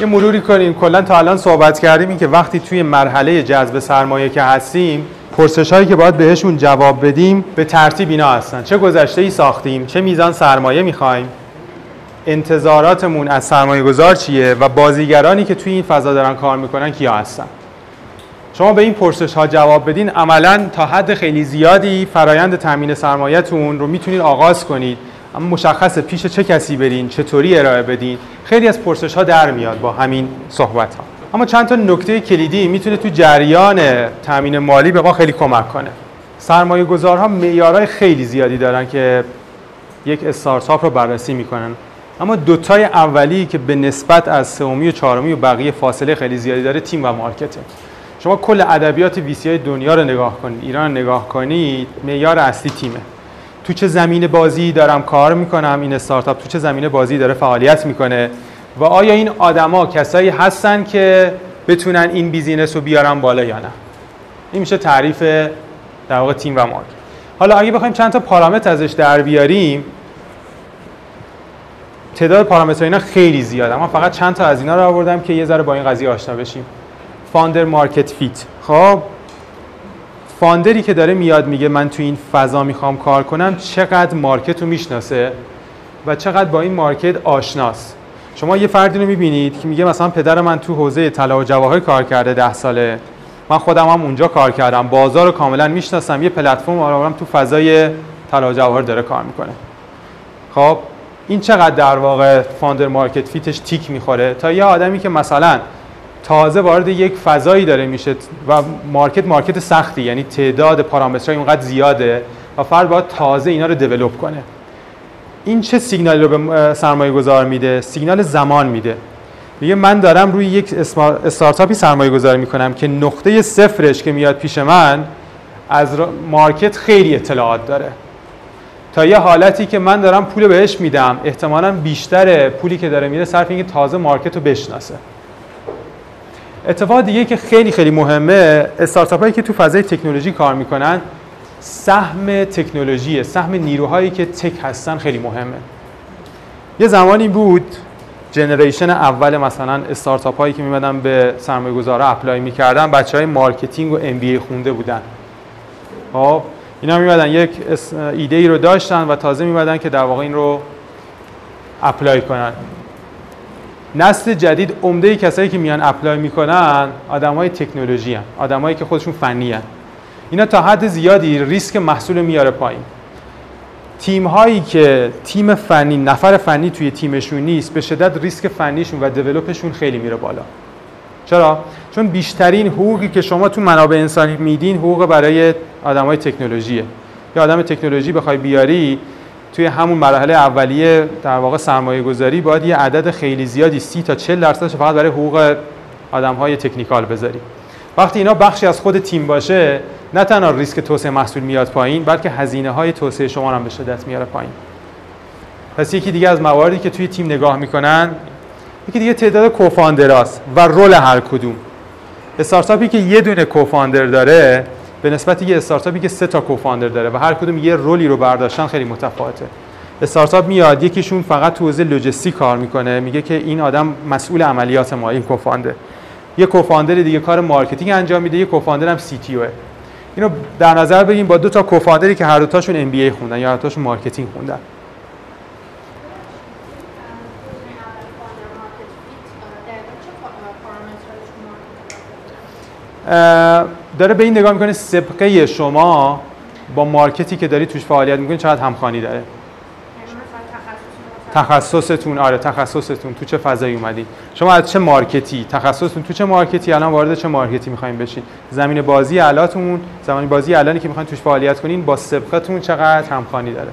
یه مروری کنیم. کلا تا الان صحبت کردیم این که وقتی توی مرحله جذب سرمایه که هستیم پرسش هایی که باید بهشون جواب بدیم به ترتیب اینا هستن. چه گذشته ای ساختیم؟ چه میزان سرمایه می‌خوایم؟ انتظاراتمون از سرمایه گذار چیه و بازیگرانی که توی این فضا دارن کار می‌کنن کیا هستن؟ شما به این پرسش ها جواب بدین. عملا تا حد خیلی زیادی فرایند تامین سرمایهتون رو می‌تونید آغاز کنید. اما مشخصه پیش چه کسی برین چطوری ارائه بدین؟ خیلی از پرسش ها در میاد با همین صحبت ها اما چند تا نکته کلیدی می‌تونه تو جریان تامین مالی به ما خیلی کمک کنه. سرمایه گذارها معیارهای خیلی زیادی دارن که یک استارتاپ رو بررسی می‌کنن. اما دوتای اولی که به نسبت از سومی و چهارمی و بقیه فاصله خیلی زیادی داره تیم و مارکته. شما کل ادبیات ویسی های دنیا رو نگاه کنید ایران نگاه کنید معیار اصلی تیمه. تو چه زمین بازی دارم کار می‌کنم این استارتاپ تو چه زمین بازی داره فعالیت می‌کنه؟ و آیا این آدما کسایی هستن که بتونن این business رو بیارن بالا یا نه؟ این میشه تعریف در واقع تیم و market. حالا اگه بخوایم چند تا پارامتر ازش در بیاریم تعداد پارامترها اینا خیلی زیاده اما فقط چند تا از اینا رو آوردم که یه ذره با این قضیه آشنا بشیم. founder market fit. خب؟ founder ی که داره میاد میگه من تو این فضا می‌خوام کار کنم چقدر market رو می‌شناسه و چقدر با این market آشناست شما یه فردی رو می‌بینید که میگه مثلا پدر من تو حوزه طلا و جواهر کار کرده ده ساله. من خودم هم اونجا کار کردم. بازار رو کاملا می‌شناسم. یه پلتفرم آرام تو فضای طلا و جواهر داره کار می‌کنه. خب این چقدر در واقع founder market fit ش تیک می‌خوره؟ تا یه آدمی که مثلا تازه وارد یک فضایی داره میشه و market market سختی یعنی تعداد پارامترهای اونقدر زیاده و فرد باید تازه اینا رو develop کنه. این چه سیگنالی رو به سرمایه گذار میده؟ سیگنال زمان میده. میگه من دارم روی یک استارتاپی سرمایه گذاری می‌کنم که نقطه صفرش که میاد پیش من از market خیلی اطلاعات داره. تا یه حالتی که من دارم پول بهش میدم احتمالا بیشتر پولی که داره میره صرف اینکه تازه market رو بشناسه. اتفاق دیگه که خیلی خیلی مهمه استارتاپ هایی که تو فضای تکنولوژی کار می‌کنن سهم تکنولوژی سهم نیروهایی که tech هستن خیلی مهمه. یه زمانی بود generation اول مثلا استارتاپ هایی که میمدن به سرمایه گذاره apply می‌کردن بچه های marketing و MBA خونده بودن. خب اینا میمدن یک ایده ای رو داشتن و تازه میمدن که در واقع این رو apply کنن. نسل جدید عمده کسایی که میان apply می‌کنن آدمای تکنولوژی هن. آدمایی که خودشون فنی هن. اینا تا حد زیادی ریسک محصول میاره پایین تیم هایی که تیم فنی نفر فنی توی تیمشون نیست به شدت ریسک فنیشون و developشون خیلی میره بالا چرا چون بیشترین حقوقی که شما تو منابع انسانی میدین حقوق برای آدمای تکنولوژیه یا آدم تکنولوژی بخوای بیاری توی همون مرحله اولیه در واقع سرمایه گذاری باید یه عدد خیلی زیادی سی تا 40 درصدش فقط برای حقوق آدم های تکنیکال بذاری وقتی اینا بخشی از خود تیم باشه نه تنها ریسک توسعه محصول میاد پایین بلکه هزینه های توسعه شما هم به شدت میاره پایین. پس یکی دیگه از مواردی که توی تیم نگاه می‌کنن یکی دیگه تعداد کوفاندراست و رول هر کدوم. استارتاپی که یه دونه co-founder داره به نسبت یه استارتاپی که سه تا co-founder داره و هر کدوم یه role ی رو برداشتن خیلی متفاوته. استارتاپ میاد یکیشون فقط تو حوزه لوجستیک کار می‌کنه میگه که این آدم مسئول عملیات ما این co-founder. یه co-founder دیگه کار marketing انجام میده یه co-founder هم CT اینو در نظر بگیریم با دو تا co-founder ی که هر دو تاشون MBA خوندن یا هر تاشون marketing خوندن. داره به این نگاه می‌کنه سبقه شما با مارکتی که داری توش فعالیت می‌کنی چقدر همخوانی داره؟ تخصصتون آره تخصصتون. تو چه فضایی اومدی؟ شما از چه مارکتی؟ تخصصتون تو چه مارکتی؟ الان وارد چه مارکتی می‌خواین بشین؟ زمین بازی الاتون زمین بازی الانی که می‌خواین توش فعالیت کنین با سبقتون چقدر همخوانی داره؟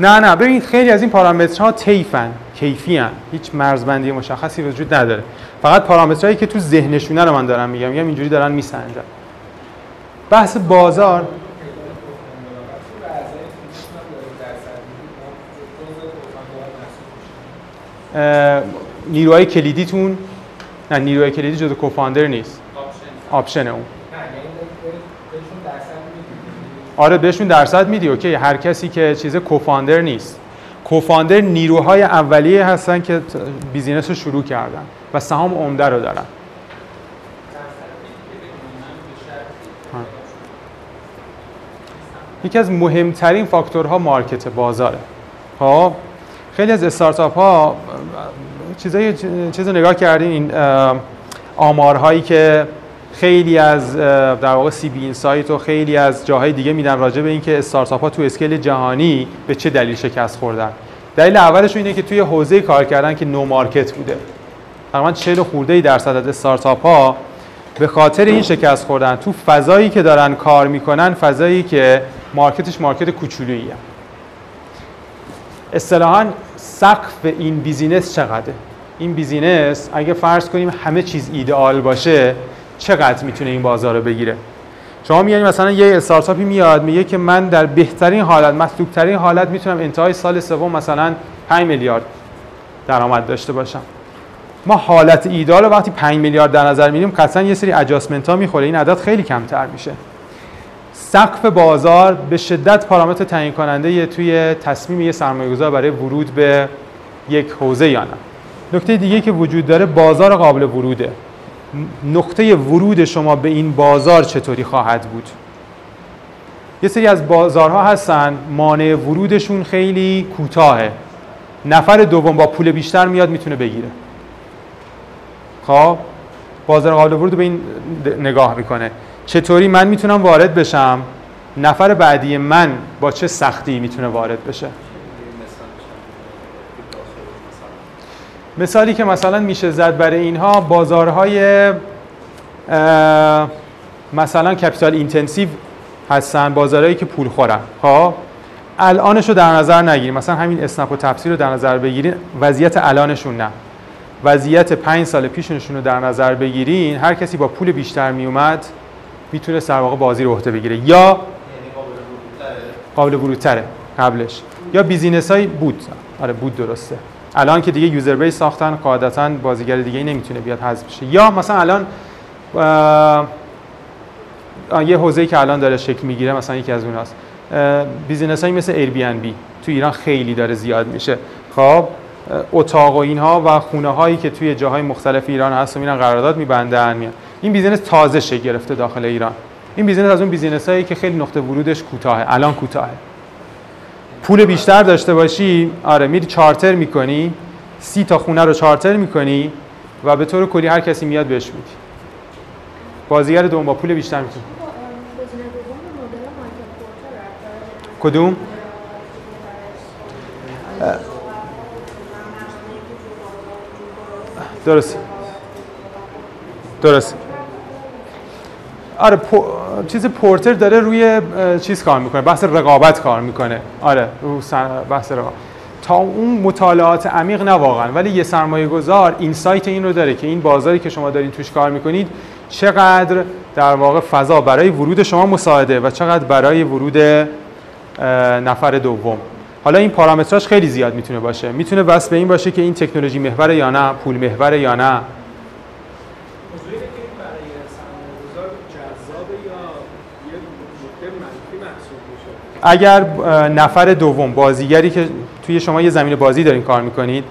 نه نه ببین خیلی از این پارامترها طیفن کیفی هن. هیچ مرزبندی مشخصی وجود نداره. فقط پارامترهایی که تو ذهنشونه رو من دارم میگم میگم اینجوری دارن میسنجن. بحث بازار. نیروهای کلیدیتون. نه نیروهای کلیدی جزو co-founder نیست. option اون. آره بهشون درصد میدی okay. هر کسی که چیز co-founder نیست. co-founder نیروهای اولیه هستن که business رو شروع کردن و سهام عمده رو دارن. یکی از مهمترین فاکتورها market بازاره. خب خیلی از استارتاپ ها چیزای چیز نگاه کردین این آمارهایی که خیلی از در واقع CB Insights و خیلی از جاهای دیگه میدن راجع به اینکه استارتاپ ها تو scale جهانی به چه دلیل شکست خوردن. دلیل اولش اینه که توی حوزه کار کردن که no market بوده. تقریبا 40 خورده درصد از استارتاپ ها به خاطر این شکست خوردن. تو فضایی که دارن کار می‌کنن فضایی که marketش market کوچولوییه اصطلاحا سقف این business چقدره؟ این business اگه فرض کنیم همه چیز ایدئال باشه چقدر می‌تونه این بازار رو بگیره؟ شما میگید مثلا یه استارتاپی میاد میگه که من در بهترین حالت مطلوب ترین حالت می‌تونم انتهای سال سوم مثلا 5 میلیارد درآمد داشته باشم. ما حالت ایدال وقتی 5 میلیارد در نظر می‌گیریم قطعا یه سری ادجاستمنت ها می‌خوره. این عدد خیلی کمتر میشه. سقف بازار به شدت پارامتر تعیین کننده توی تصمیم یه سرمایه‌گذار برای ورود به یک حوزه یا نه. نکته دیگه که وجود داره بازار قابل وروده. نقطه ورود شما به این بازار چطوری خواهد بود؟ یه سری از بازارها هستن مانع ورودشون خیلی کوتاهه. نفر دوم با پول بیشتر میاد می‌تونه بگیره. خب بازار قابل ورود به این نگاه می‌کنه. چطوری من می‌تونم وارد بشم؟ نفر بعدی من با چه سختی می‌تونه وارد بشه؟ مثالی که مثلا میشه زد برای اینها بازارهای مثلا capital intensive هستن بازارهایی که پول خورن. خب؟ الانش رو در نظر نگیریم. مثلا همین اسنپ و تپسی رو در نظر بگیرین. وضعیت الانشون نه. وضعیت پنج سال پیششون رو در نظر بگیرین. هر کسی با پول بیشتر میومد می‌تونه سر واقع بازی رو عهده بگیره. یا یعنی قابل ورودتره؟ قبلش. یا business های بود. آره بود درسته. الان که دیگه user base ساختن قاعدتا بازیگر دیگه نمی‌تونه بیاد حذف بشه. یا مثلا الان یه حوزه‌ای که الان داره شکل می‌گیره مثلا یکی از اوناست. business هایی مثل Airbnb تو ایران خیلی داره زیاد میشه. خب اتاق و اینها و خونه هایی که توی جاهای مختلف ایران هست و میرن قرارداد میبندن میان. این business تازه شکل گرفته داخل ایران. این business از اون business هایی که خیلی نقطه ورودش کوتاهه الان کوتاهه. پول بیشتر داشته باشی آره میری چارتر می‌کنی سی تا خونه رو چارتر می‌کنی و به طور کلی هر کسی میاد بهش میدی. بازیگر دوم با پول بیشتر می‌تونی. کدوم؟ درست درست آره چیز پورتر داره روی چیز کار می‌کنه بحث رقابت کار می‌کنه. آره رو بحث رقابت. تا اون مطالعات عمیق نه واقعا ولی یه سرمایه گذار اینسایت این رو داره که این بازاری که شما دارین توش کار می‌کنید چقدر در واقع فضا برای ورود شما مساعده و چقدر برای ورود نفر دوم. حالا این پارامتراش خیلی زیاد می‌تونه باشه. می‌تونه بس به این باشه که این تکنولوژی محور یا نه پول محور یا نه. اگر نفر دوم بازیگری که توی شما یه زمین بازی دارین کار می‌کنید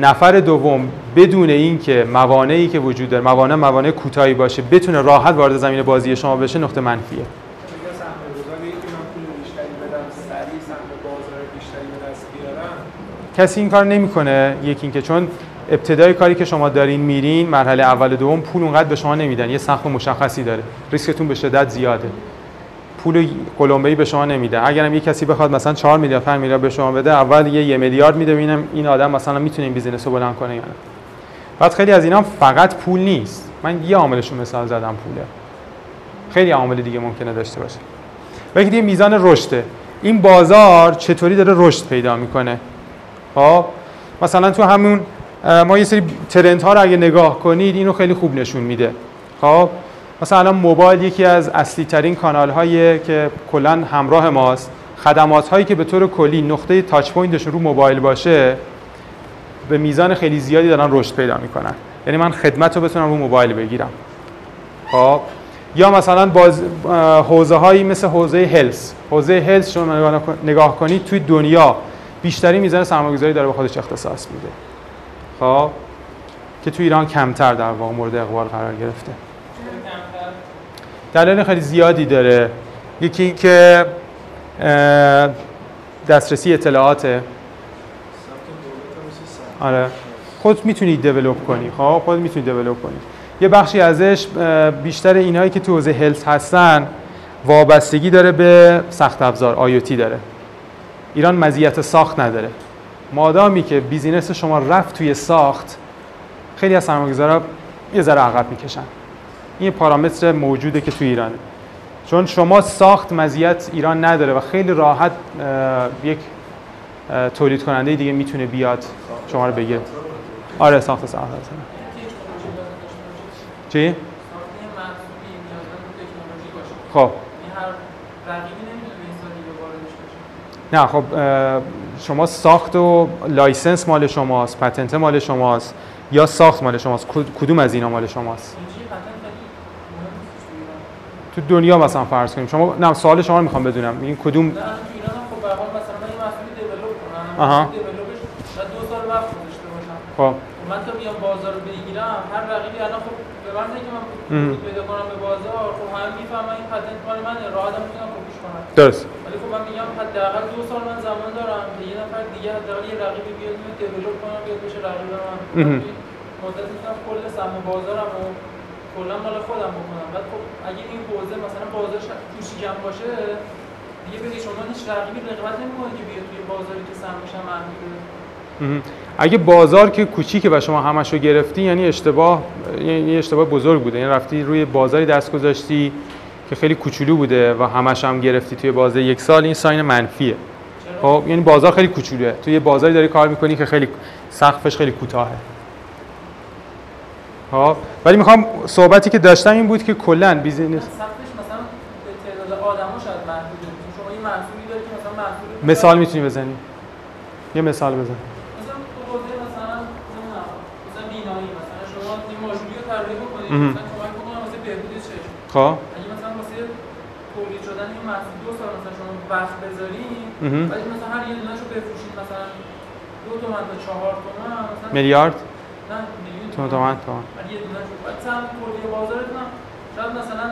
نفر دوم بدون اینکه موانعی که وجود داره موانع موانع کوتاهی باشه بتونه راحت وارد زمین بازی شما بشه نقطه منفیه. کسی این کار نمی‌کنه یکی اینکه چون ابتدای کاری که شما دارین میرین مرحله اول دوم پول اونقدر به شما نمیدن یه سقف مشخصی داره ریسکتون به شدت زیاده. پول ای به شما نمیده. اگرم یه کسی بخواد مثلا 4 میلیارد 5 میلیارد به شما بده اول یه یه میلیارد میده ببینم این آدم مثلا می‌تونه این بیزینس رو بلند کنه یا نه. بعد خیلی از اینا فقط پول نیست. من یه عاملشون مثال زدم پوله. خیلی عامل دیگه ممکنه داشته باشه. و یه میزان رشده این بازار چطوری داره رشد پیدا می‌کنه؟ خب مثلا تو همون ما یه سری ترنت ها رو اگه نگاه کنید اینو خیلی خوب نشون میده. خب مثلا الان موبایل یکی از اصلی ترین کانال هایی که کلا همراه ماست. خدمات هایی که به طور کلی نقطه تاچ پوینتشون رو موبایل باشه به میزان خیلی زیادی دارن رشد پیدا می‌کنن. یعنی من خدمت رو بتونم رو موبایل بگیرم. خب. یا مثلا باز حوزه هایی مثل حوزه هلس حوزه هلس شما نگاه کنید توی دنیا بیشتری میزان سرمایه‌گذاری داره به خودش اختصاص میده. خب. که تو ایران کمتر در واقع مورد اقبال قرار گرفته. دلایل خیلی زیادی داره. یکی اینکه دسترسی اطلاعاته. آره. خود می‌تونی دیولپ کنی خب؟ خود می‌تونی دیولپ کنی. یه بخشی ازش بیشتر اینایی که تو حوزه هلت هستن وابستگی داره به سخت افزار آیوتی داره. ایران مزیت ساخت نداره. مادامی که بیزینس شما رفت توی ساخت خیلی از سرمایه‌گذارا یه ذره عقب می‌کشن. این پارامتر موجوده که تو ایرانه. چون شما ساخت مزیت ایران نداره و خیلی راحت یک تولید کننده دیگه می‌تونه بیاد شما رو بگیره. آره ساخت ساخت. چی؟ خب. نه خب شما ساخت و license مال شماست patent مال شماست یا ساخت مال شماست کدوم از اینا مال شماست؟ تو دنیا مثلا فرض کنیم. شما نه سوال شما رو می‌خوام بدونم. این کدوم نه خب به حال مثلا من develop کنم. آها. developش دو سال وقت گذاشته باشم. خب. من تا بیام بازار رو بگیرم هر رقیبی الان خب به من که من پیدا کنم به بازار. خب همه می‌فهمن این پتنت مال منه. راحت می‌تونم کپیش کنم. درست. ولی خب من میگم حداقل دو سال من زمان دارم که یه نفر دیگه حداقل یه رقیبی بیاد اینو دیولپ کنم بیاد بشه رقیب من. مدت می‌تونم کل سهم بازارم و کلا مال خودم بکنم. بعد خب اگه این حوزه مثلا بازارش توشی کم باشه دیگه بگی شما هیچ رقیبی رقابت نمی‌کنید که بیاد توی بازاری که سهمش هم اگه بازار که کوچیکه و شما همش رو گرفتی یعنی اشتباه یعنی اشتباه بزرگ بوده. یعنی رفتی روی بازاری دست گذاشتی که خیلی کوچولو بوده و همش هم گرفتی توی بازه یک سال این ساین منفیه. خب یعنی بازار خیلی کوچولوه. توی بازاری داری کار می‌کنی که خیلی سقفش خیلی کوتاهه. ها ولی می‌خوام صحبتی که داشتم این بود که کلا بیزینس مثال می‌تونی بزنی؟ یه مثال بزن. مثلا مثلا این مثلا کمک بکنه واسه بهبود چشم خب. اگه مثلا واسه تولید شدن این محصول دو سال مثلا شما وقت ولی مثلا هر یه دونهشو بفروشید مثلا دو تومن تا چهار تومن مثلا میلیارد؟ نه میلیون تومن تومن تومن یه دونه بعد سهم کلی بازارتون هم شاید مثلا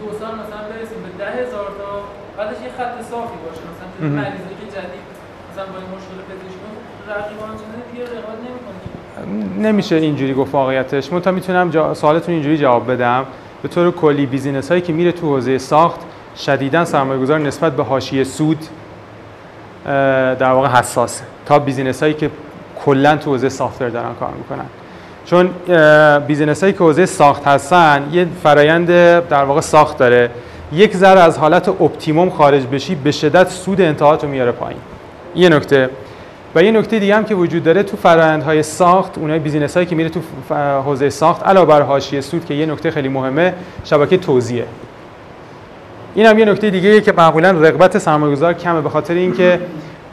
دو سال مثلا برسیم به ده هزار تا بعدش یه خط صافی باشه. مثلا مریضی که جدید مثلا با این مشکل پزشکی رقیبان دیگه رقابت نمی‌کنه نمیشه اینجوری گفت واقعیتش. من تا می‌تونم جا... سوالتون اینجوری جواب بدم. به طور کلی business هایی که میره تو حوزه ساخت شدیدا سرمایه گذار نسبت به حاشیه سود در واقع حساسه. تا business هایی که کلا تو حوزه software دارن کار می‌کنن. چون business هایی که حوزه ساخت هستن یه فرایند در واقع ساخت داره. یک ذره از حالت optimum خارج بشی به شدت سود انتهات رو میاره پایین. یه نکته. و یه نکته دیگه هم که وجود داره تو فرآیندهای ساخت اونای business هایی که میره تو حوزه ساخت علاوه بر حاشیه سود که یه نکته خیلی مهمه شبکه توزیعه. این هم یه نکته دیگه که معمولا رغبت سرمایه‌گذار کمه به خاطر اینکه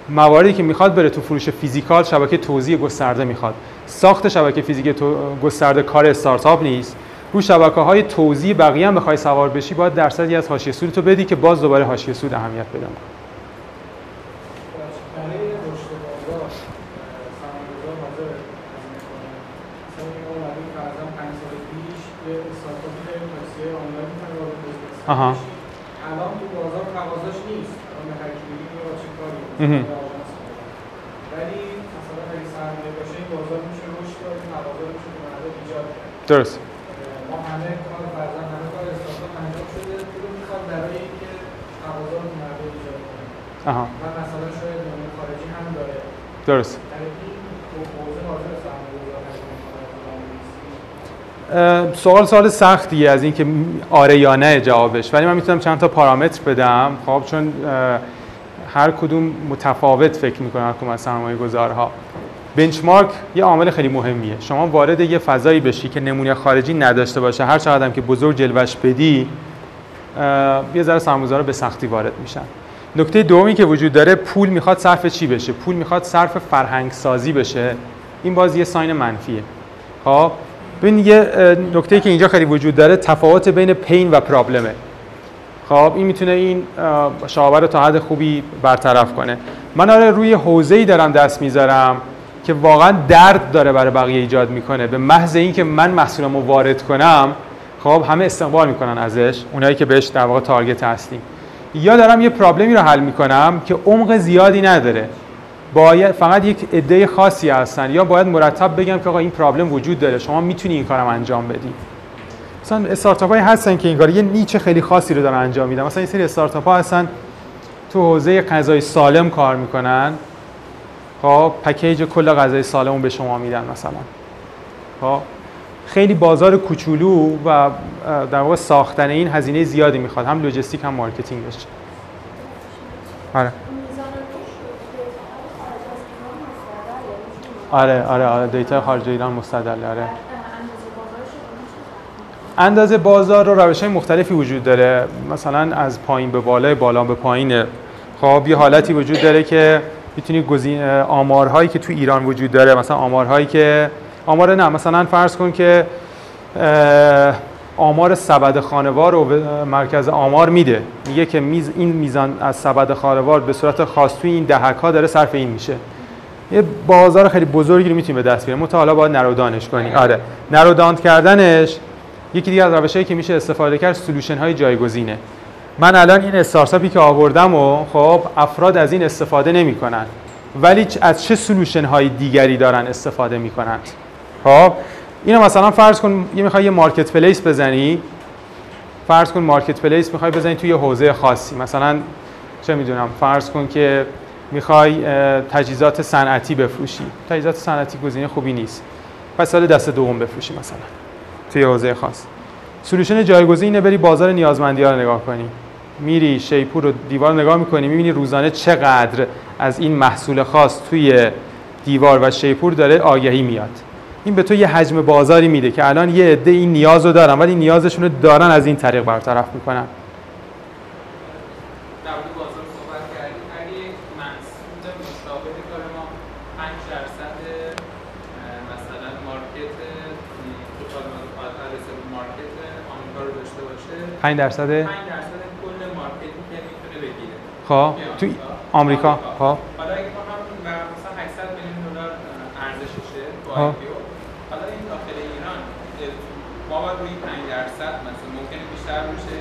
مواردی که می‌خواد بره تو فروش physical شبکه توزیع گسترده می‌خواد. ساخت شبکه فیزیک گسترده کار استارتاپ نیست. رو شبکه های توزیع بقیه هم بخوای سوار بشی باید درصدی از حاشیه سود تو بدی که باز دوباره حاشیه سود اهمیت پیدا آها الان تو بازار تقاضاش نیست الان به هر کی بگی با چه کاری ولی مثلا اگه سرمایه باشه این بازار میشه رشد داد تقاضا میشه به مردم ایجاد کرد درست. ما همه کار فرضاً همه کار استارتاپ انجام شده پول می‌خواد برای اینکه تقاضا رو مردم ایجاد کنه آها. و مثلا شاید دنیای خارجی هم داره درست. این سوال سوال سختیه از اینکه آره یا نه جوابش. ولی من می‌تونم چند تا پارامتر بدم. خب چون هر کدوم متفاوت فکر می‌کنن هر کدوم از سرمایه گذارها بنچمارک یه عامل خیلی مهمیه. شما وارد یه فضایی بشی که نمونه خارجی نداشته باشه هر چقدر که بزرگ جلوش بدی یه ذره سرمایه‌گذارا به سختی وارد میشن. نکته دومی که وجود داره پول می‌خواد صرف چی بشه؟ پول می‌خواد صرف فرهنگ سازی بشه. این باز یه ساین منفیه. خب؟ ببین یه نکته که اینجا خیلی وجود داره تفاوت بین پین و پرابلمه خب این می‌تونه این شعبه رو تا حد خوبی برطرف کنه. من آره روی حوزه‌ای دارم دست می‌ذارم که واقعا درد داره برای بقیه ایجاد می‌کنه. به محض اینکه من محصولمو وارد کنم خب همه استقبال می‌کنن ازش اونایی که بهش در واقع تارگت هستیم. یا دارم یه پرابلمی رو حل می‌کنم که عمق زیادی نداره. باید فقط یک عده خاصی هستن یا باید مرتب بگم که آقا این پرابلم وجود داره. شما می‌تونی این کارم انجام بدی. مثلا استارتاپ هایی هستن که این یه niche خیلی خاصی رو دارن انجام میدن. مثلا این سری استارتاپ ها هستن تو حوزه غذای سالم کار می‌کنن. خب package کل غذای سالم به شما میدن مثلا. خب خیلی بازار کوچولو و در واقع ساختن این هزینه زیادی می‌خواد. هم لوجستیک هم marketingش آره. آره آره آره. دیتا خارج ایران مستدله. آره. اندازه بازار رو روش های مختلفی وجود داره. مثلا از پایین به بالا بالا به پایینه. خب یه حالتی وجود داره که می‌تونی آمارهایی که تو ایران وجود داره مثلا آمارهایی که آمار نه مثلا فرض کن که آمار سبد خانوار رو مرکز آمار میده. میگه که میز این میزان از سبد خانوار به صورت خاص توی این دهک ها داره صرف این میشه. یه بازار خیلی بزرگی رو می‌تونی به دست بیاری. منتها حالا باید narrow downش کنی. آره. narrow down کردنش یکی دیگه از روشهایی که میشه استفاده کرد solution های جایگزینه. من الان این استارتاپی که آوردم و خب افراد از این استفاده نمی‌کنن. ولی از چه solution های دیگری دارن استفاده می‌کنند خب اینو مثلا فرض کن یه می‌خوای یه marketplace بزنی. فرض کن marketplace می‌خوای بزنی توی حوزه خاصی. مثلا چه می‌دونم فرض کن که می‌خوای تجهیزات صنعتی بفروشی. تجهیزات صنعتی گزینه خوبی نیست. پس سال دست دوم بفروشی مثلا. توی حوزه خاص. سولوشن جایگزینه بری بازار نیازمندی ها رو نگاه کنی. میری شیپور رو دیوار نگاه می‌کنی می‌بینی روزانه چقدر از این محصول خاص توی دیوار و شیپور داره آگهی میاد. این به تو یه حجم بازاری میده که الان یه عده این نیاز رو دارن ولی نیازشون رو دارن از این طریق برطرف می‌کنن. پنج درصد 5 درصد؟ کل مارکتی که می‌تونه بگیره. خب تو آمریکا؟ خب. حالا اگه ما هم مثلا 800 میلیون دلار ارزششه با حالا این داخل ایران ما باید روی 5 درصد مثلا ممکنه بیشتر باشه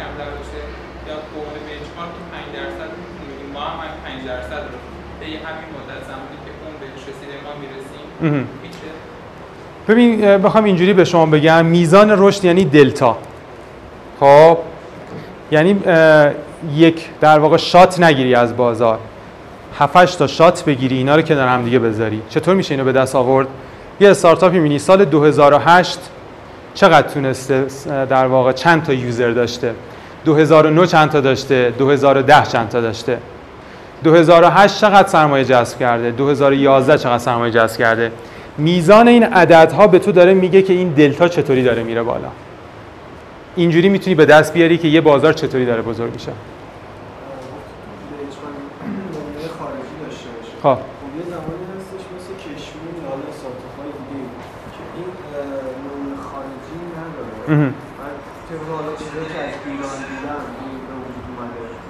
کمتر باشه. یا قول بنچمارک 5 درصد می‌تونیم. ما هم 5 درصد رو به همین مدت زمانی که اون بهش رسیده ما می‌رسیم. ببین بخوام اینجوری به شما بگم میزان رشد یعنی دلتا. خب؟ یعنی یک در واقع shot نگیری از بازار. 7 تا shot بگیری اینا رو که در هم دیگه بذاری. چطور میشه اینو به دست آورد؟ یه استارتاپی می‌بینی سال 2008 چقدر تونسته در واقع چند تا user داشته؟ 2009 چند تا داشته؟ 2010 چند تا داشته؟ 2008 چقدر سرمایه جذب کرده؟ 2011 چقدر سرمایه جذب کرده؟ میزان این عددها به تو داره میگه که این دلتا چطوری داره میره بالا. اینجوری می‌تونی به دست بیاری که یه بازار چطوری داره بزرگ میشه. خب.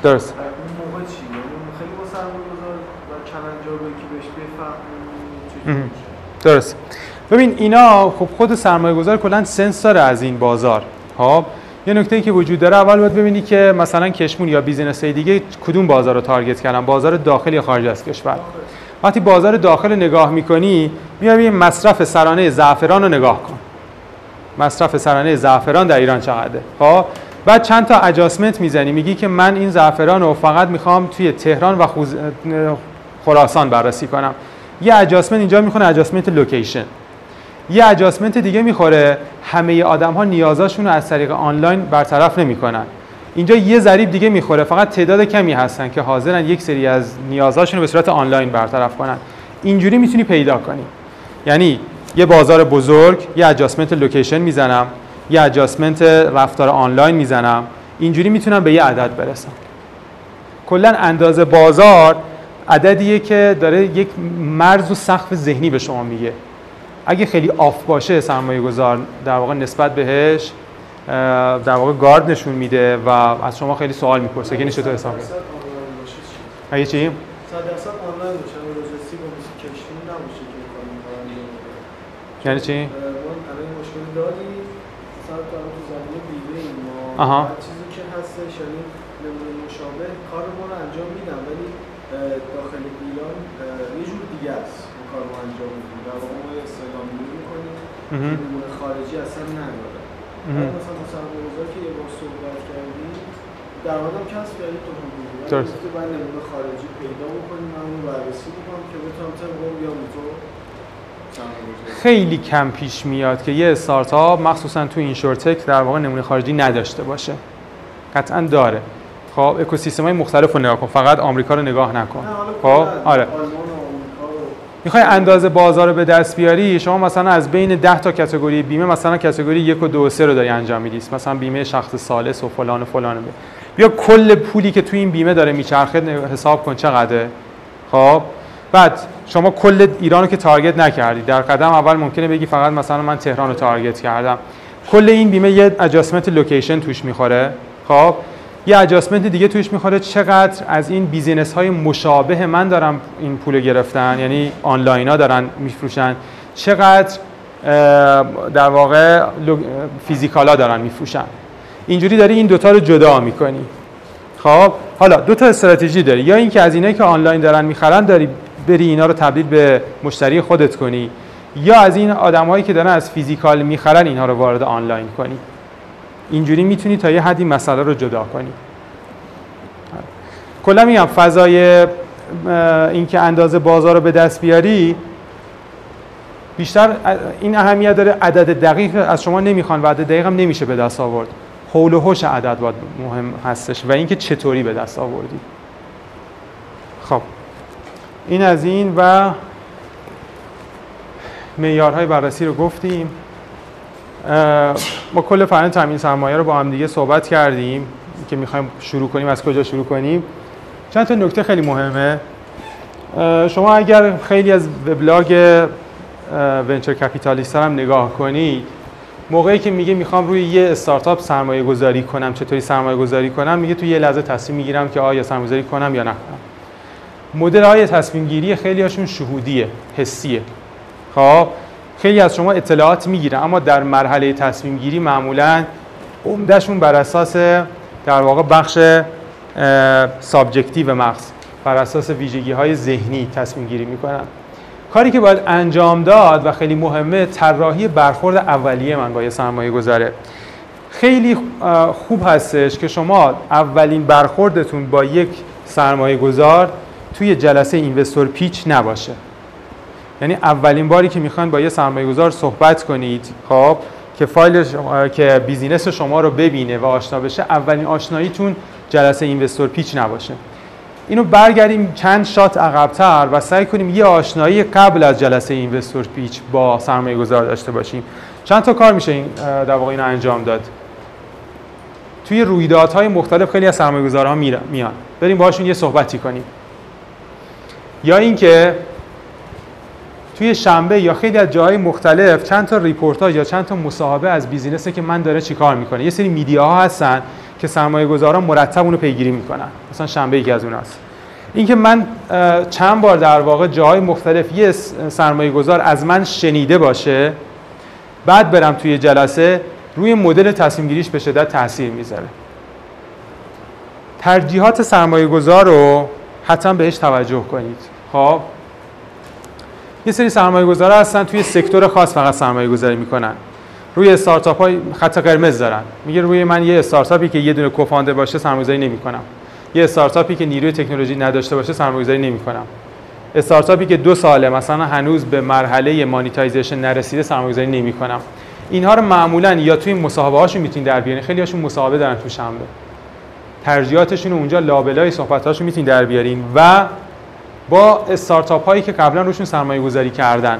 درست. اون موقع چی؟ یعنی خیلی و که بهش درست ببین اینا خب خود سرمایه گذار کلا sense داره از این بازار. خب یه نکته ای که وجود داره اول باید ببینی که مثلا کشمون یا business دیگه کدوم بازار رو target کردن؟ بازار داخل یا خارج از کشور؟ وقتی بازار داخل نگاه می‌کنی میای مصرف سرانه زعفران رو نگاه کن. مصرف سرانه زعفران در ایران چقدره؟ خب بعد چند تا adjustment می‌زنی. میگی که من این زعفران رو فقط می‌خوام توی تهران و خوز... خراسان بررسی کنم. یه adjustment اینجا می‌خونه adjustment location یه adjustment دیگه می‌خوره همه آدم ها نیازاشون رو از طریق آنلاین برطرف نمی‌کنن. اینجا یه ضریب دیگه می‌خوره فقط تعداد کمی هستن که حاضرن یک سری از نیازاشون رو به صورت آنلاین برطرف کنن. اینجوری می‌تونی پیدا کنی. یعنی یه بازار بزرگ یه adjustment location می‌زنم یه اجاسمنت رفتار آنلاین می‌زنم. اینجوری می‌تونم به یه عدد برسم. کلا اندازه بازار عددیه که داره یک مرز و سقف ذهنی به شما میگه. اگه خیلی آف باشه سرمایه گذار در واقع نسبت بهش در واقع گارد نشون میده و از شما خیلی سوال می‌پرسه. که چطور حساب اگه چی؟ یعنی چی؟ آها. چیزی که هستش یعنی نمونه مشابه کار ما رو انجام میدم ولی اه، داخل ایران یه جور دیگه است اون کار ما انجام میدیم. در واقع ما یه استعلامی می‌کنیم. نمونه خارجی اصلا نداره. مثلا مثلا بزرگ که یه بار صحبت کردیم درآمدم کسب کردیم تو هم بودیم درست. که باید نمونه خارجی پیدا بکنیم من اون رو بررسی می‌کنم که بتونم طبق اون بیام تو. خیلی کم پیش میاد که یه استارتاپ مخصوصا تو اینشورتک در واقع نمونه خارجی نداشته باشه. قطعا داره. خب اکوسیستم های مختلف رو نگاه کن. فقط آمریکا رو نگاه نکن. خب؟ آره. می‌خوای اندازه بازار رو به دست بیاری؟ شما مثلا از بین 10 تا کاتگوری بیمه مثلا کاتگوری یک و دو و سه رو داری انجام میدی. مثلا بیمه شخص سالس و فلان و فلان بیا کل پولی که تو این بیمه داره میچرخه حساب کن چقدره. خب؟ بعد شما کل ایران رو که target نکردی. در قدم اول ممکنه بگی فقط مثلا من تهران رو target کردم. کل این بیمه یه adjustment location توش می‌خوره. خب؟ یه adjustment دیگه توش می‌خوره. چقدر از این business های مشابه من دارم این پول گرفتن؟ یعنی آنلاین ها دارن میفروشن. چقدر در واقع لو- physical ا دارن میفروشن؟ اینجوری داری این دوتا رو جدا می‌کنی. خب حالا دو تا استراتژی داری. یا اینکه از اینایی که آنلاین دارن می‌خرن داری بری اینا رو تبدیل به مشتری خودت کنی یا از این آدمایی که دارن از فیزیکال می‌خرن اینها رو وارد آنلاین کنی. اینجوری می‌تونی تا یه حدی مسئله رو جدا کنی. کلا میگم فضای اینکه اندازه بازار رو به دست بیاری بیشتر این اهمیت داره عدد دقیق از شما نمی‌خوان و عدد دقیق هم نمیشه به دست آورد. حول و حوش عدد باید مهم هستش و اینکه چطوری به دست آوردی. خب. این از این و معیارهای بررسی رو گفتیم. ما کل فرآیند تامین سرمایه رو با هم دیگه صحبت کردیم که می‌خوایم شروع کنیم از کجا شروع کنیم. چند تا نکته خیلی مهمه. شما اگر خیلی از وبلاگ ونچر کپیتالیست هم نگاه کنید موقعی که میگه می‌خوام روی یه استارتاپ سرمایه گذاری کنم چطوری سرمایه گذاری کنم میگه تو یه لحظه تصمیم می‌گیرم که آیا سرمایه گذاری کنم یا نکنم. مدل های تصمیم گیری خیلی هاشون شهودیه حسیه. خب؟ خیلی از شما اطلاعات می‌گیرن اما در مرحله تصمیم گیری معمولا عمدهشون بر اساس در واقع بخش subjective مغز بر اساس ویژگی های ذهنی تصمیم گیری می‌کنن. کاری که باید انجام داد و خیلی مهمه طراحی برخورد اولیه من با یه سرمایه گذاره خیلی خوب هستش که شما اولین برخوردتون با یک سرمایه گذار توی جلسه investor pitch نباشه. یعنی اولین باری که می‌خواین با یه سرمایه گذار صحبت کنید خب که فایل شما، که business شما رو ببینه و آشنا بشه اولین آشناییتون جلسه investor pitch نباشه. اینو برگردیم چند shot عقبتر و سعی کنیم یه آشنایی قبل از جلسه investor pitch با سرمایه گذار داشته باشیم. چند تا کار میشه این در واقع اینو انجام داد. توی رویدادهای مختلف خیلی از سرمایه گذارها میان. بریم باهاشون یه صحبتی کنیم. یا اینکه توی شنبه یا خیلی از جاهای مختلف چند تا ریپورتاج یا چند تا مصاحبه از business ه که من داره چیکار می‌کنه. یه سری media ها هستن که سرمایه گذاران مرتب اونو پیگیری می‌کنن. مثلا شنبه یکی از اوناست. اینکه من چند بار در واقع جاهای مختلف یه سرمایه گذار از من شنیده باشه بعد برم توی جلسه روی مدل تصمیم گیریش به شدت تاثیر می‌ذاره. ترجیحات سرمایه گذار رو حتما بهش توجه کنید. خب؟ یه سری سرمایه گذارا هستن توی سکتور خاص فقط سرمایه گذاری می‌کنن. روی استارتاپ های خط قرمز دارن. میگه روی من یه استارتاپی که یه دونه co-founder باشه سرمایه گذاری نمی‌کنم. یه استارتاپی که نیروی تکنولوژی نداشته باشه سرمایه گذاری نمی‌کنم. استارتاپی که دو ساله مثلا هنوز به مرحله monetization نرسیده سرمایه گذاری نمی‌کنم. اینها رو معمولا یا توی مصاحبه هاشون می‌تونید در بیارین خیلی هاشون مصاحبه دارن تو شنبه. ترجیحاتشون اونجا لابلای صحبت هاشون می‌تونید در بیارین و با استارتاپ هایی که قبلا روشون سرمایه گذاری کردن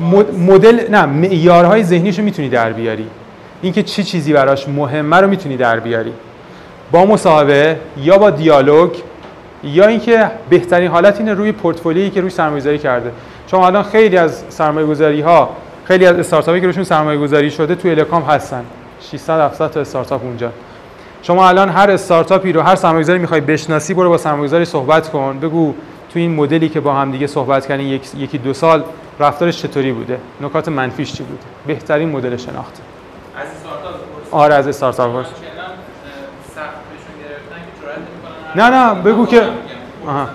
یعنی مدل نه معیارهای ذهنیشو می‌تونی در بیاری. اینکه چه چی چیزی براش مهمه رو می‌تونی در بیاری. با مصاحبه یا با دیالوگ یا اینکه بهترین حالت اینه روی پورتفولیویی که روش سرمایه‌گذاری کرده. چون الان خیلی از سرمایه‌گذاری ها خیلی از استارتاپی که روشون سرمایه‌گذاری شده توی الکام هستن. 600 700 تا استارتاپ اونجا. شما الان هر استارتاپی رو هر سرمایه‌گذاری می‌خوای بشناسی برو با سرمایه‌گذاری صحبت کن بگو تو این مدلی که با هم دیگه صحبت کردین یک، یکی دو سال رفتارش چطوری بوده نکات منفیش چی بوده بهترین مدل شناخته از استارتاپ. آره از استارتاپ باش نه، نه،. بگو که-. آها.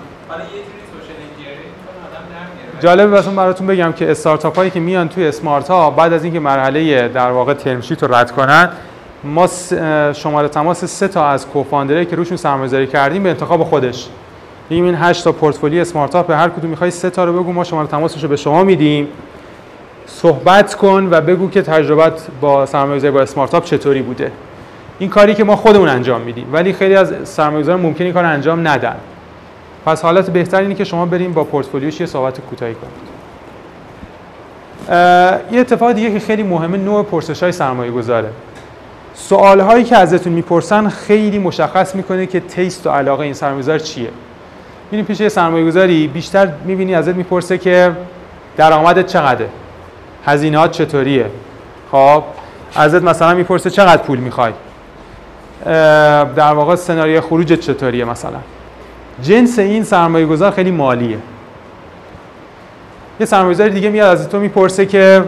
جالبه واسه براتون بگم که استارتاپ هایی که میان توی اسمارت ها بعد از اینکه مرحله در واقع ترم شیت رو رد کنن ما شماره تماس سه تا از کوفاندرایی که روشون سرمایه‌گذاری کردیم به انتخاب خودش. میگیم این 8 تا پورتفولیو اسمارت به هر کدوم می‌خوای سه تا رو بگو ما شماره تماسش رو به شما میدیم. صحبت کن و بگو که تجربت با سرمایه‌گذاری با اسمارت چطوری بوده. این کاری که ما خودمون انجام میدیم ولی خیلی از سرمایه‌گذاران ممکنه این کار انجام ندن. پس حالت بهتر اینه که شما بریم با پورتفولیوش یه صحبت کوتاهی کنید. یه اتفاق دیگه که خیلی مهمه نوع پرسش های سرمایه گذاره سوال هایی که ازتون می‌پرسن خیلی مشخص می‌کنه که تیست و علاقه این سرمایه گذار چیه. میریم پیش یه سرمایه گذاری بیشتر می‌بینی ازت می‌پرسه که درآمدت چقدره هزینهات چطوریه؟ خب ازت مثلا می‌پرسه چقدر پول می‌خوای؟ در واقع سناریو خروجت چطوریه مثلا؟ جنس این سرمایه گذار خیلی مالیه. یه سرمایه‌گذار دیگه میاد از می‌پرسه که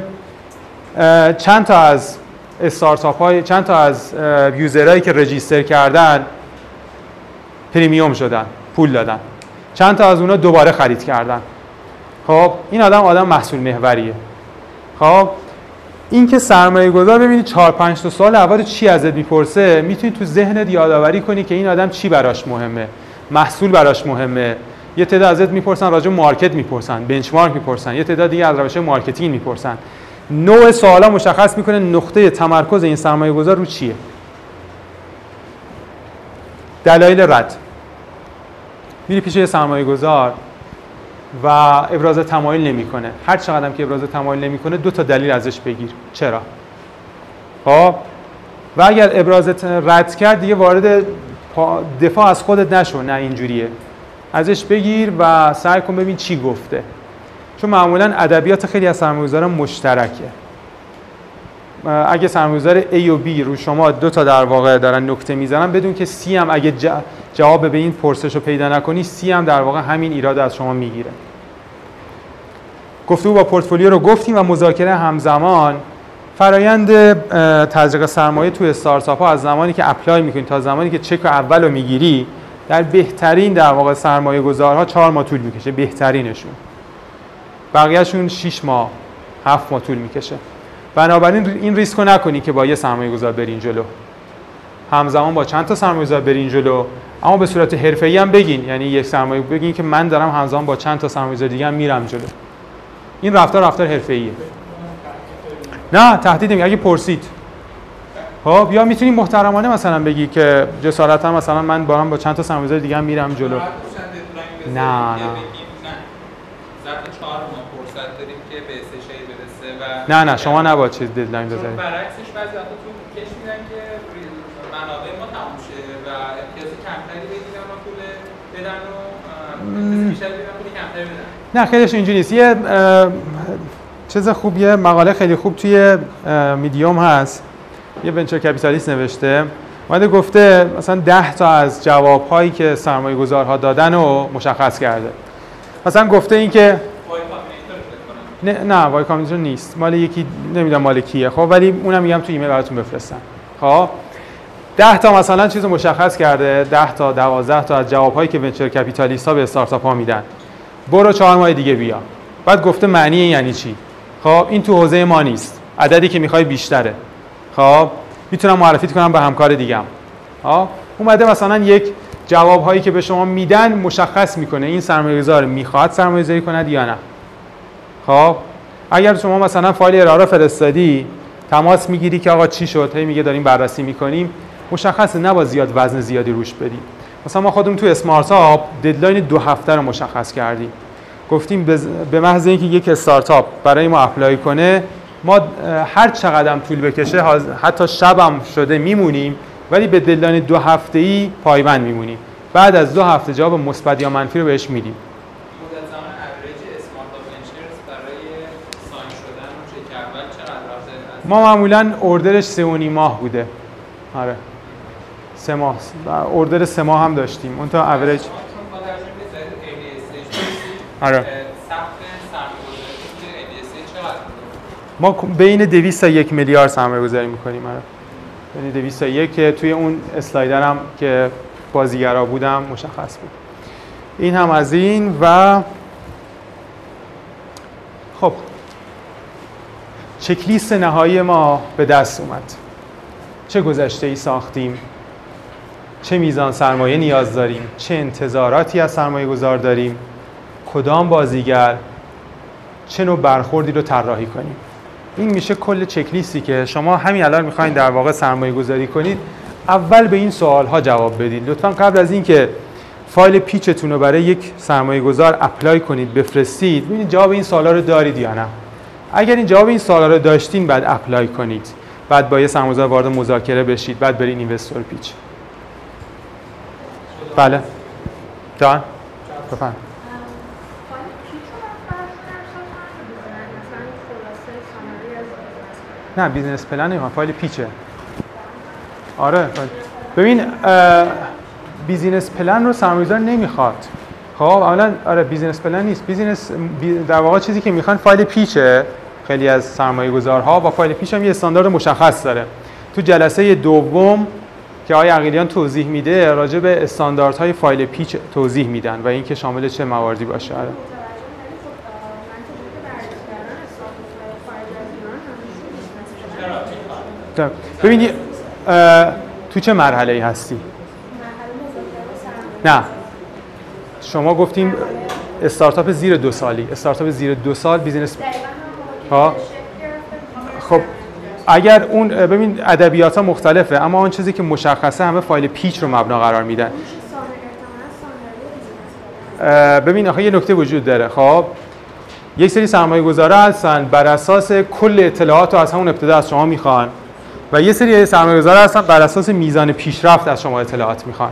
چند تا از استارتاپ های چند تا از یوزرهایی که رجیستر کردن premium شدن پول دادن. چند تا از اونا دوباره خرید کردن. خب این آدم آدم محصول محوریه. خب این که سرمایه گذار ببینید 4 5 تا سال اول چی ازت می‌پرسه می‌تونی تو ذهنت یادآوری کنی که این آدم چی براش مهمه. محصول براش مهمه. یه تعداد ازت می‌پرسن راجع market می‌پرسن benchmark می‌پرسن. یه تعداد دیگه از روش marketing می‌پرسن. نوع سوالا مشخص می‌کنه نقطه تمرکز این سرمایه گذار رو چیه. دلایل رد. میری پیش یه سرمایه گذار و ابراز تمایل نمی‌کنه. هر چقدر هم که ابراز تمایل نمی‌کنه دو تا دلیل ازش بگیر. چرا؟ خب؟ و اگر ابراز رد کرد دیگه وارد دفاع از خودت نشو. نه اینجوریه. ازش بگیر و سعی کن ببین چی گفته. چون معمولا ادبیات خیلی از سرمایه‌گذاران مشترکه. اگه سرمایه‌گذار A و B رو شما دو تا در واقع دارن نکته می‌زنن بدون که C هم اگه جواب به این پرسش رو پیدا نکنی C هم در واقع همین ایراد از شما می‌گیره. گفتگو با پورتفولیو رو گفتیم و مذاکره همزمان فرایند تزریق سرمایه توی استارتاپ ها از زمانی که اپلای می‌کنی تا زمانی که چک اول رو می‌گیری در بهترین در واقع سرمایه گذارها چهار ماه طول می‌کشه بهترینشون. بقیهشون 6 ماه هفت ماه طول می‌کشه. بنابراین این ریسک رو نکنی که با یه سرمایه گذار برین جلو. همزمان با چند تا سرمایه گذار برین جلو. اما به صورت حرفه‌ای هم بگین یعنی یک سرمایه بگین که من دارم همزمان با چند تا سرمایه گذار دیگه هم میرم جلو. این رفتار رفتار حرفه‌ایه. نه تهدید اگه پرسید. خب یا می‌تونی محترمانه مثلا بگی که جسارتا مثلا من با هم با چند تا سرمایه‌گذار دیگه هم میرم جلو. نه، نه. ظرف چهار ماه فرصت داریم که به استشهی برسه و نه نه شما نباید چیز ددلاین بذارید. برعکسش بعضی وقتا تو کش میدن که منابع ما تموم شه و امتیاز کمتری بگیرن و پول بدن و امتیاز پول کمتری بدن. نه خیلیش اینجوری نیست. یه چیز خوب یه مقاله خیلی خوب توی میدیوم هست. یه ونچر کپیتالیست نوشته. اومده گفته مثلا ده تا از جوابهایی که سرمایه گذارها دادن رو مشخص کرده. مثلا گفته این که نه نه Y Combinator نیست. مال یکی نمی‌دونم مال کیه. خب ولی اونم میگم تو ایمیل براتون بفرستم. خب 10 تا مثلا چیز مشخص کرده. 10 تا 12 تا از جوابهایی که venture capitalist ها به استارتاپ ها میدن. برو چهار ماه دیگه بیا. بعد گفته معنی این یعنی چی؟ خب این تو حوزه ما نیست. عددی که می‌خوای بیشتره. خب می‌تونم معرفیت کنم به همکار دیگم خب اومده مثلا یک جواب هایی که به شما میدن مشخص می‌کنه این سرمایه‌گذار می‌خواد سرمایه‌گذاری کند یا نه. خب اگر شما مثلا فایل ارائه رو فرستادی تماس می‌گیری که آقا چی شد هی میگه داریم بررسی می‌کنیم مشخصه نباید زیاد وزن زیادی روش بدیم مثلا ما خودمون تو Smart Up deadline دو هفته رو مشخص کردیم. گفتیم به محض اینکه یک استارتاپ برای ما apply کنه ما هر چقدر طول بکشه حتی شبم شده میمونیم ولی به deadline دو هفته ای پایبند میمونیم بعد از دو هفته جواب مثبت یا منفی رو بهش میدیم ما معمولا order ش سه و ماه بوده. آره. سه ماه. و order سه ماه هم داشتیم. اون تا اوریج آره؟ ما بین 200 تا یک میلیارد سرمایه گذاری می‌کنیم. آره. بین 200 تا یک که توی اون اسلایدر هم که بازیگرا بودم مشخص بود. این هم از این و خب چکلیست نهایی ما به دست اومد. چه گذشته ای ساختیم؟ چه میزان سرمایه نیاز داریم؟ چه انتظاراتی از سرمایه گذار داریم؟ کدام بازیگر؟ چه نوع برخوردی رو طراحی کنیم؟ این میشه کل چکلیستی که شما همین الان می‌خواین در واقع سرمایه گذاری کنید. اول به این سوال ها جواب بدید. لطفا قبل از اینکه فایل pitch تون رو برای یک سرمایه گذار apply کنید بفرستید. ببینید جواب این سوالا رو دارید یا نه. اگر این جواب این سوالا رو داشتین بعد apply کنید. بعد با یه سرمایه‌گذار وارد مذاکره بشید. بعد برین investor pitch. بله. جان؟ بفرمایید فایل pitch رو باید فرض کنم مثلا خلاصه summary از business نه business plan نمی‌خوام فایل pitch ه. آره فایل. ببین business plan رو سرمایه‌گذار نمی‌خواد. خب اولا آره business plan نیست. business بی- در واقع چیزی که می‌خوان فایل pitch ه. خیلی از سرمایه گذارها با فایل پیچ هم یه استاندارد مشخص داره. تو جلسه دوم که آقای عقیلیان توضیح میده راجع به استانداردهای فایل پیچ توضیح میدن و اینکه شامل چه مواردی باشه آره. متوجه ولی خب اه، من تو که بررسی کردم استارتاپ خارج از ایران همشون اه، تو چه مرحله ای هستی نه. شما گفتیم استارتاپ زیر دو سالی. استارتاپ زیر دو سال business ها. خب اگر اون ببین ادبیات ها مختلفه اما آن چیزی که مشخصه همه فایل pitch رو مبنا قرار میدن. ببین آخه یه نکته وجود داره. خب یک سری سرمایه گذاره هستن. بر اساس کل اطلاعات رو از همون ابتدا از شما می‌خوان. و یه سری سرمایه گذاره هستن بر اساس میزان پیشرفت از شما اطلاعات می‌خوان.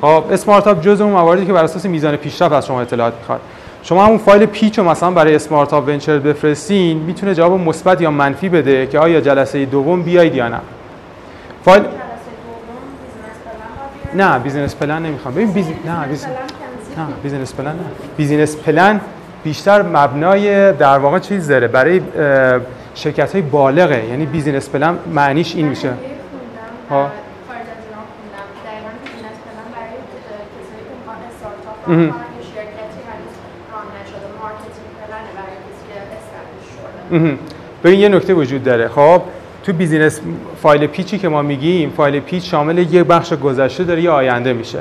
خب اسمارتاپ جز اون مواردی که بر اساس میزان پیشرفت از شما اطلاعات می‌خواد. شما همون فایل pitch رو مثلا برای اسمارتاپ Venture بفرستین می‌تونه جواب مثبت یا منفی بده که آیا جلسه دوم بیاید یا نه. فایل. نه business plan نمی‌خوام. ببین biz... نه biz... نه business plan نه. business plan بیشتر مبنای در واقع چیز داره. برای شرکت های بالغه. یعنی business plan معنیش این میشه. ها. ببین یه نکته وجود داره. خب تو business فایل pitch ی که ما میگیم فایل pitch شامل یه بخش گذشته داره یه آینده میشه.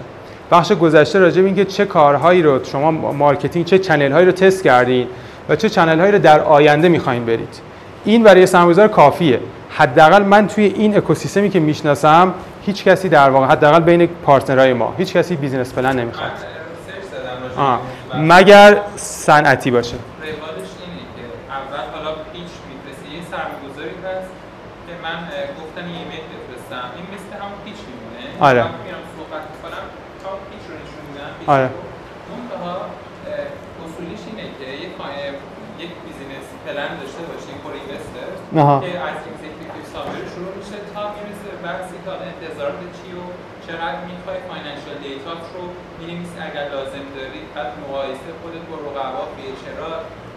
بخش گذشته راجع به اینکه چه کارهایی رو شما marketing چه channel هایی رو تست کردین و چه channel هایی رو در آینده می‌خواین برید. این برای سرمایه‌گذار کافیه حداقل من توی این اکوسیستمی که می‌شناسم هیچ کسی در واقع حداقل بین partner های ما هیچ کسی business plan نمی‌خواد راجع آه. مگر صنعتی باشه روالش اینه که اول حالا pitch میفرستی یه سرمایه‌گذاری هست که من گفتن ایمیل بفرستم این مثل همون pitch میمونه آره. میرم صحبت می‌کنم همون pitch رو نشون میدم آره. رو. منتها اه، اصولیش اینه که یک خا- یک بیزینس پلن داشته باشی یک کور اینوستر آها. که از اگزیکتیو سامری شروع میشه تا می‌رسه به بحثی که انتظارات چی و چقدر می‌خوای فاینانشال دیتات رو می‌نویسی اگر لازم داری بعد مقایسه خودت با رقبا فیچرها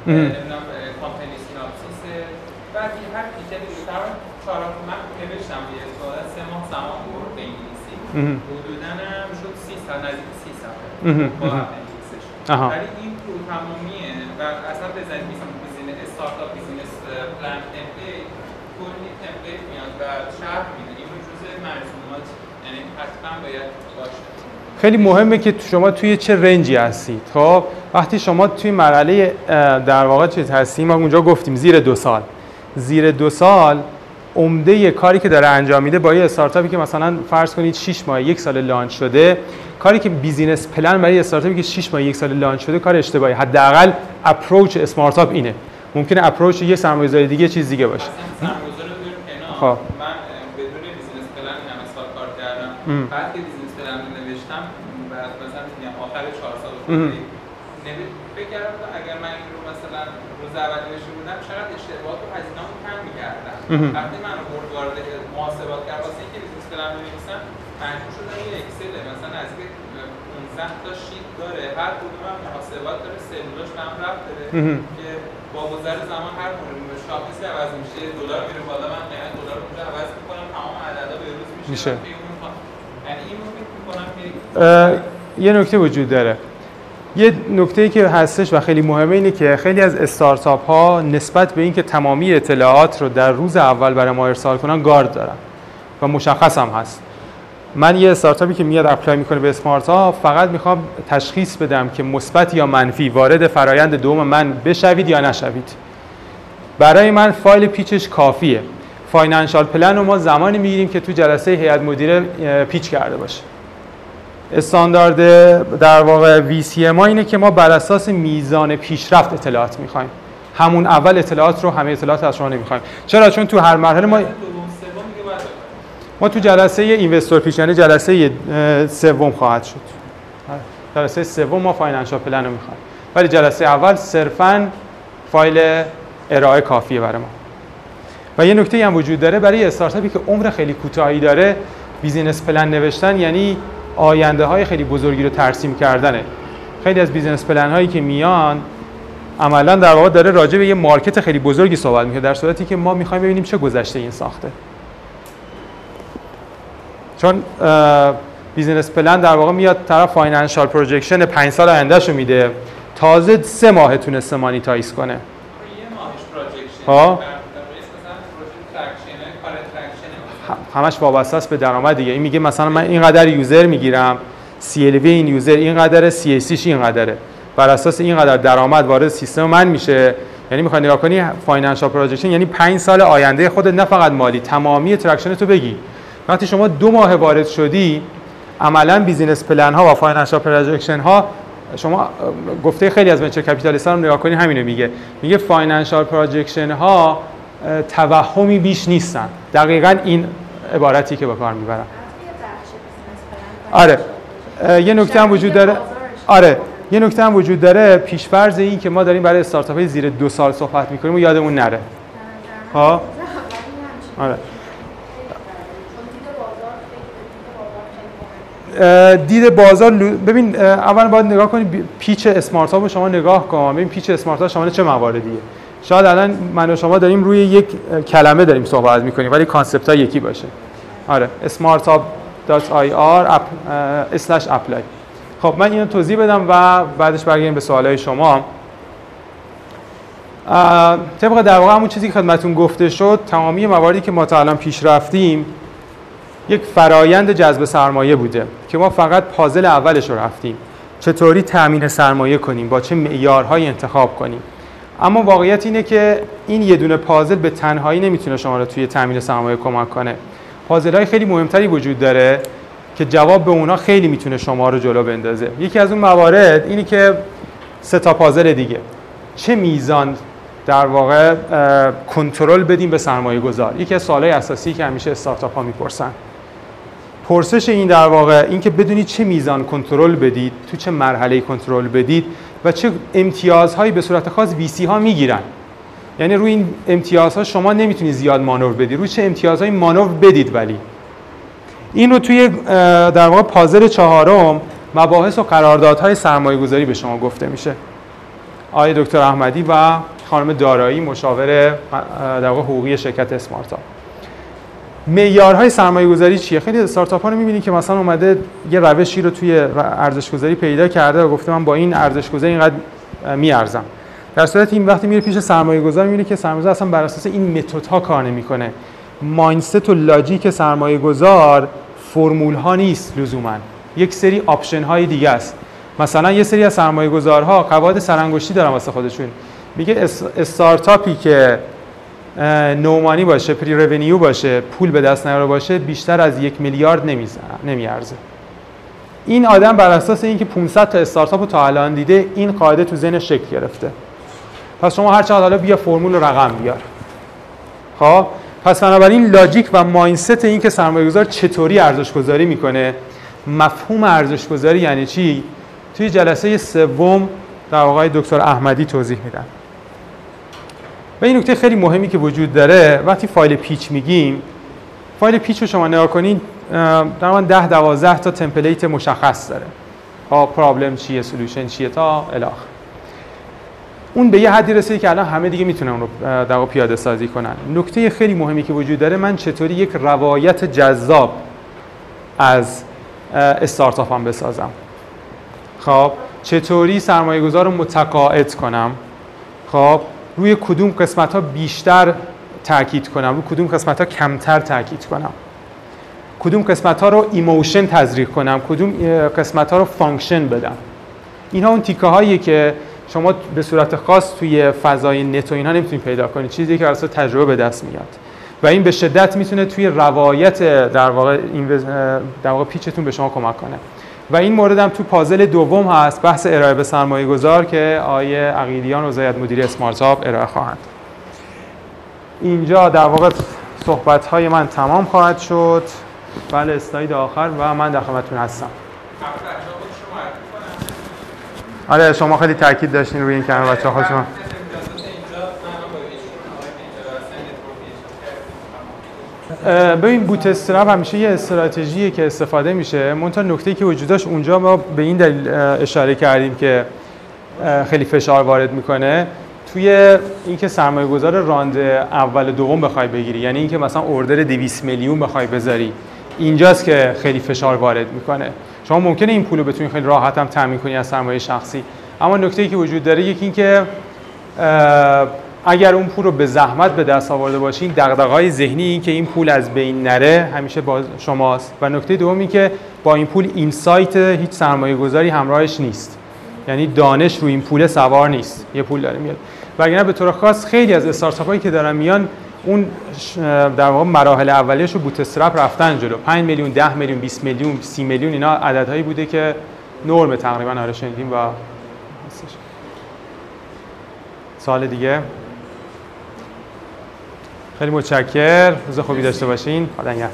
مهم. نمی‌دونم کامپنی سیناپسیس بعد هر رو در چهار من نوشتم یه سوال سه ماه زمان برد به انگلیسی. حدوداً هم شد سی سال نزدیک سی صفحه مهم. با مهم. اپندیکسش آها. ولی این تو تمامیه و اصلا بزنید business startup business plan template کلی template میاد و شرح میده. این جزء مرسومات یعنی حتما باید باشه. خیلی مهمه که شما توی چه range ی هستید خب وقتی شما توی مرحله در واقع چیز هستیم ما اونجا گفتیم زیر دو سال. زیر دو سال عمده کاری که داره انجام میده با یه استارتاپی که مثلا فرض کنید 6 ماه یک سال launch شده. کاری که business plan برای استارتاپی که 6 ماه یک سال launch شده کار اشتباهی. حداقل approach اسمارتاپ اینه. ممکنه approach یه سرمایه‌گذار دیگه چیز دیگه باشه. خب. من بدون business plan همه سال کار کردم. بعد که business plan رو نوشتم بعد مثلا میگم آخر چهار سال فکر کردم اگر من این رو مثلا روز اول نوشته بودم شاید اشتباهات و هزینه‌مو کم می‌کردم. وقتی من رو وارد محاسبات کردم واسه اینکه business plan بنویسم مجبور شدن یه اکسل مثلا از که 15 تا sheet داره هر کدوم هم محاسبات داره سلولاش هم ربط داره با گذر زمان هر شاخصی عوض میشه. دلار میره بالا من قیمت دلار رو عوض می‌کنم. تمام عددا به روز میشه. خوا- یعنی این می‌کنم که یه نکته وجود داره. یه نکته که هستش و خیلی مهمه اینه که خیلی از استارتاپ ها نسبت به اینکه تمامی اطلاعات رو در روز اول برای ما ارسال کنن گارد دارن و مشخص هم هست. من یه استارتاپی که میاد apply می‌کنه به اسمارتاپ فقط می‌خوام تشخیص بدم که مثبت یا منفی وارد فرایند دوم من بشوید یا نشوید. برای من فایل pitch ش کافیه. financial plan رو ما زمانی می‌گیریم که تو جلسه هیئت مدیره pitch کرده باشه. استاندارد در واقع VCM ما اینه که ما بر اساس میزان پیشرفت اطلاعات می‌خوایم. همون اول اطلاعات رو همه اطلاعات از شما نمی‌خوایم. چرا؟ چون تو هر مرحله ما دوم سوم دیگه باید بکنم. ما تو جلسه investor pitch یعنی جلسه سوم خواهد شد. جلسه سوم ما financial plan رو می‌خوایم. ولی جلسه اول صرفا فایل ارائه کافیه برای ما. و یه نکته هم وجود داره برای استارتاپی که عمر خیلی کوتاهی داره business plan نوشتن یعنی آینده های خیلی بزرگی رو ترسیم کردنه. خیلی از business plan هایی که میان عملا در واقع داره راجع به یه market خیلی بزرگی صحبت می‌کنه در صورتی که ما می‌خوایم ببینیم چه گذشته این ساخته. چون business plan در واقع میاد طرف financial projection 5 سال آیندهشو میده. تازه سه ماه تونسته monetize کنه. یه ماهش projection ها. همش وابسته است به درآمد دیگه. این میگه مثلا من اینقدر user می‌گیرم. CLV این user اینقدر CAC ش اینقدره. بر اساس اینقدر درآمد وارد سیستم من میشه. یعنی می‌خوای نگاه کنی financial projection یعنی 5 سال آینده خودت نه فقط مالی تمامی traction تو بگی. وقتی شما دو ماه وارد شدی عملا business plan ها و financial projection ها شما گفته خیلی از venture capitalist ها رو نگاه کنی همینو میگه. میگه financial projection ها توهمی بیش نیستن. دقیقا این عبارتی که به کار می‌برن. آره. یه نکته هم وجود داره. آره. یه نکته هم وجود داره. پیشفرض این که ما داریم برای استارتاپ های زیر دو سال صحبت می‌کنیم و یادمون نره. ها آره. دید بازار ببین اول باید نگاه کنید پیچ اسمارت ها رو شما نگاه کن. ببین پیچ اسمارت ها شامل چه مواردیه؟ شاید الان من و شما داریم روی یک کلمه داریم صحبت می‌کنیم ولی کانسپت ها یکی باشه. آره smartup.ir slash apply. خب من اینو توضیح بدم و بعدش برگردیم به سوالای شما. طبق در واقع همون چیزی که خدمتون گفته شد تمامی مواردی که ما تا الان پیش رفتیم یک فرایند جذب سرمایه بوده که ما فقط پازل اولش رو رفتیم. چطوری تامین سرمایه کنیم؟ با چه معیارهایی انتخاب کنیم؟ اما واقعیت اینه که این یه دونه پازل به تنهایی نمی‌تونه شما رو توی تامین سرمایه کمک کنه. پازل های خیلی مهمتری وجود داره که جواب به اونا خیلی می‌تونه شما رو جلو بندازه. یکی از اون موارد اینی که سه تا پازل دیگه. چه میزان در واقع کنترل بدیم به سرمایه گذار یکی از سوالای اساسی که همیشه استارتاپ ها می‌پرسن. پرسش این در واقع این که بدونید چه میزان کنترل بدید تو چه مرحله کنترل بدید و چه امتیازهایی به صورت خاص ویسی ها می‌گیرن. یعنی روی این امتیازها شما نمی‌تونید زیاد مانور بدید روی چه امتیازهایی مانور بدید ولی. این رو توی در واقع پازل چهارم مباحث و قراردادهای سرمایه گذاری به شما گفته میشه. آقای دکتر احمدی و خانم دارایی مشاور در واقع حقوقی شرکت اسمارتا. معیارهای سرمایه گذاری چیه؟ خیلی استارتاپ ها رو می‌بینی که مثلا اومده یه روشی رو توی ارزش گذاری پیدا کرده و گفته من با این ارزش گذاری اینقدر میارزم. در صورتی این وقتی میره پیش سرمایه گذار می‌بینه که سرمایه گذار اصلا بر اساس این متدها کار نمی‌کنه. mindset و logic سرمایه گذار فرمول ها نیست لزوما. یک سری option های دیگه است. مثلا یه سری از سرمایه گذارها قواعد سرانگشتی دارن واسه خودشون. میگه اس- استارتاپی که no money باشه pre-revenue باشه پول به دست نیاره باشه بیشتر از یک میلیارد نمیارزه. این آدم بر اساس اینکه 500 تا استارتاپ رو تا الان دیده این قاعده تو ذهنش شکل گرفته. پس شما هر چقدر حالا بیا فرمول رقم بیار. خب؟ پس بنابراین لاجیک و ماینست این که سرمایه گذار چطوری ارزش گذاری می‌کنه مفهوم ارزش گذاری یعنی چی؟ توی جلسه سوم در واقع دکتر احمدی توضیح میدن و این نکته خیلی مهمی که وجود داره وقتی فایل پیچ میگیم فایل پیچ رو شما نگاه کنید من 10 12 تا تمپلیت مشخص داره. ها پرابلم چیه سولوشن چیه تا الاخر اون به یه حدی رسیده که الان همه دیگه می‌تونن اون رو در پیاده سازی کنن. نکته خیلی مهمی که وجود داره من چطوری یک روایت جذاب از استارتاپ هم بسازم. خب چطوری سرمایه گذار رو متقاعد کنم؟ خب روی کدوم قسمت ها بیشتر تاکید کنم روی کدوم قسمت ها کمتر تاکید کنم. کدوم قسمت ها رو emotion تزریق کنم کدوم قسمت ها رو function بدم. اینها اون تیکه هایی که شما به صورت خاص توی فضای نت و اینها نمی‌تونید پیدا کنید چیزی که اصلا تجربه به دست میاد. و این به شدت می‌تونه توی روایت در واقع در واقع pitch تون به شما کمک کنه. و این مورد هم تو پازل دوم هست. بحث ارائه به سرمایه گذار که آقای عقیلیان و زاید مدیر اسمارتاپ ارائه خواهند. اینجا در واقع صحبت های من تمام خواهد شد. بله اسلاید آخر و من در خدمتتون هستم. آره شما خیلی تاکید داشتین روی این که بچه‌ها خودشون ببین بوت استرپ همیشه یه استراتژیه که استفاده میشه. منتها نکته که وجود داشت اونجا ما به این دلیل اشاره کردیم که خیلی فشار وارد می‌کنه. توی اینکه سرمایه گذار راند اول دوم بخوای بگیری یعنی اینکه مثلا اوردر 200 میلیون بخوای بذاری اینجاست که خیلی فشار وارد می‌کنه. شما ممکنه این پول رو بتونی خیلی راحت هم تامین کنی از سرمایه شخصی. اما نکته ای که وجود داره یکی اینکه اگر اون پول رو به زحمت به دست آورده باشین دغدغه‌های ذهنی این که این پول از بین نره همیشه با شماست. و نکته دومی که با این پول اینسایت هیچ سرمایه گذاری همراهش نیست. یعنی دانش روی این پول سوار نیست. یه پول داره میاد. وگرنه به طور خاص خیلی از استارتاپ هایی که دارن میان اون در واقع مراحل اولیه‌اش رو بوت استرپ رفتن جلو. 5 میلیون 10 میلیون 20 میلیون 30 میلیون اینا عددهایی بوده که نرم تقریبا. آره و سال دیگه؟ خیلی متشکر روز خوبی داشته باشین. خدا نگهدار.